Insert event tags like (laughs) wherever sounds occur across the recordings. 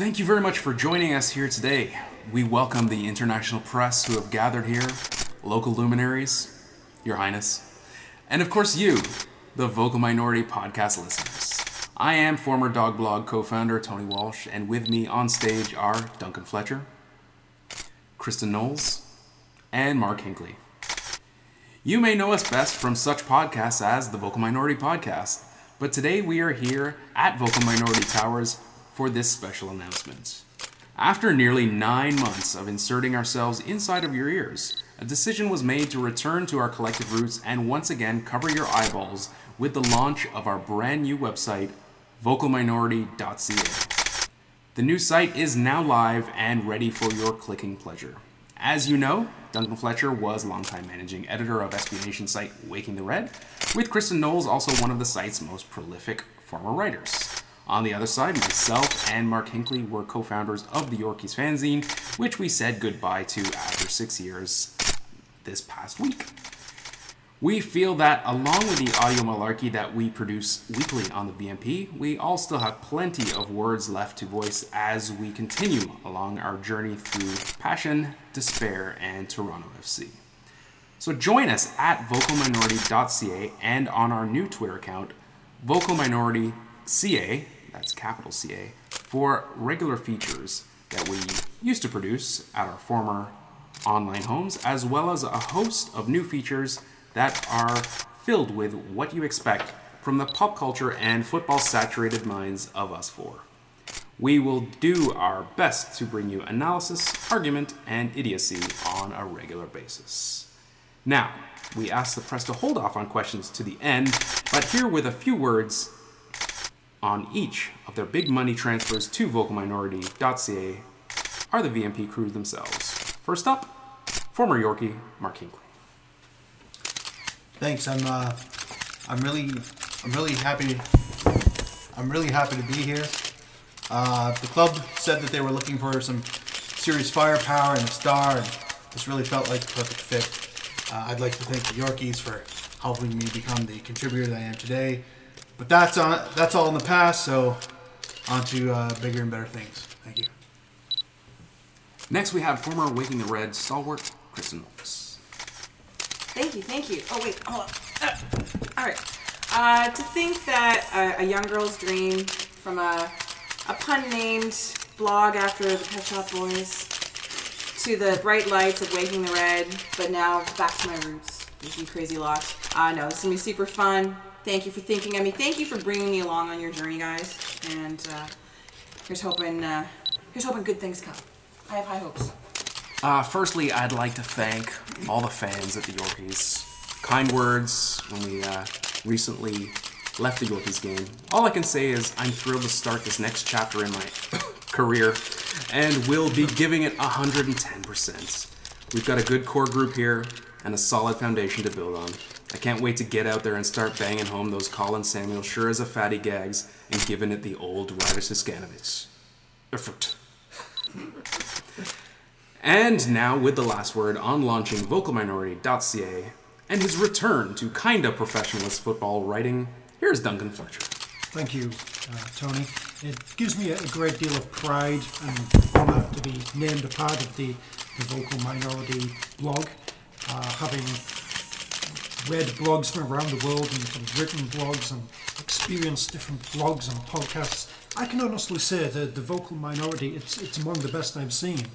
Thank you very much for joining us here today. We welcome the international press who have gathered here, local luminaries, Your Highness, and of course you, the Vocal Minority podcast listeners. I am former Dog Blog co founder Tony Walsh, and with me on stage are Duncan Fletcher, Kristen Knowles, and Mark Hinkley. You may know us best from such podcasts as the Vocal Minority Podcast, but today we are here at Vocal Minority Towers for this special announcement. After nearly nine months of inserting ourselves inside of your ears, a decision was made to return to our collective roots and once again cover your eyeballs with the launch of our brand new website, vocalminority.ca. The new site is now live and ready for your clicking pleasure. As you know, Duncan Fletcher was longtime managing editor of SB Nation site Waking the Red, with Kristen Knowles also one of the site's most prolific former writers. On the other side, myself and Mark Hinkley were co founders of the Yorkies fanzine, which we said goodbye to after six years this past week. We feel that along with the audio malarkey that we produce weekly on the VMP, we all still have plenty of words left to voice as we continue along our journey through passion, despair, and Toronto FC. So join us at vocalminority.ca and on our new Twitter account, vocalminorityca, that's capital CA, for regular features that we used to produce at our former online homes, as well as a host of new features that are filled with what you expect from the pop culture and football saturated minds of us four. We will do our best to bring you analysis, argument, and idiocy on a regular basis. Now, we ask the press to hold off on questions to the end, but here with a few words on each of their big money transfers to vocalminority.ca are the VMP crew themselves. First up, former Yorkie Mark Hinkley. Thanks. I'm uh, I'm really I'm really happy. I'm really happy to be here. Uh, the club said that they were looking for some serious firepower and a star, and this really felt like the perfect fit. Uh, I'd like to thank the Yorkies for helping me become the contributor that I am today. But that's on that's all in the past. So on to uh, bigger and better things. Thank you. Next, we have former Waking the Red stalwart Kristen Knowles. Thank you, thank you. Oh wait, hold on. Uh, all right. Uh, to think that a, a young girl's dream from a a pun named blog after the Pet Shop Boys to the bright lights of Waking the Red, but now back to my roots. You crazy lot. Uh, no, this is gonna be super fun. Thank you for thinking of me. Thank you for bringing me along on your journey, guys. And uh, here's hoping, uh, here's hoping good things come. I have high hopes. Uh, firstly, I'd like to thank all the fans at the Yorkies. Kind words when we uh, recently left the Yorkies game. All I can say is I'm thrilled to start this next chapter in my (coughs) career and we'll be giving it 110%. We've got a good core group here and a solid foundation to build on. I can't wait to get out there and start banging home those Colin Samuel sure as a fatty gags and giving it the old Ryder Siskanovich. Effort. And now, with the last word on launching vocalminority.ca and his return to kinda professionalist football writing, here's Duncan Fletcher. Thank you, uh, Tony. It gives me a great deal of pride and honour to be named a part of the, the Vocal Minority blog. Uh, having read blogs from around the world and, and written blogs and experienced different blogs and podcasts, I can honestly say that the Vocal Minority, it's, it's among the best I've seen.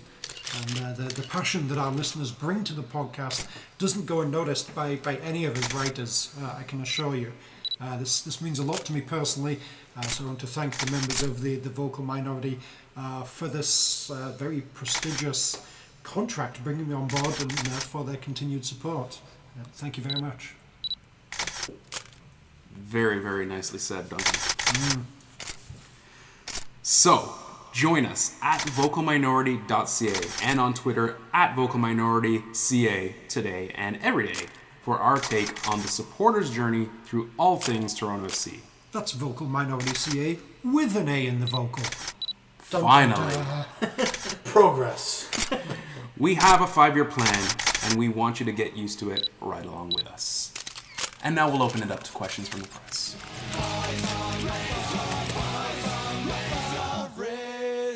And uh, the, the passion that our listeners bring to the podcast doesn't go unnoticed by, by any of his writers, uh, I can assure you. Uh, this, this means a lot to me personally, uh, so I want to thank the members of the, the vocal minority uh, for this uh, very prestigious contract, bringing me on board and for their continued support. Thank you very much. Very, very nicely said, Duncan. Mm. So, join us at vocalminority.ca and on Twitter at vocalminorityca today and every day for our take on the supporters' journey through all things Toronto FC. That's Vocal Minority CA with an A in the vocal. Dun, dun, Finally. dun. (laughs) Progress. We have a five year plan, and we want you to get used to it right along with us. And now we'll open it up to questions from the press.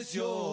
is your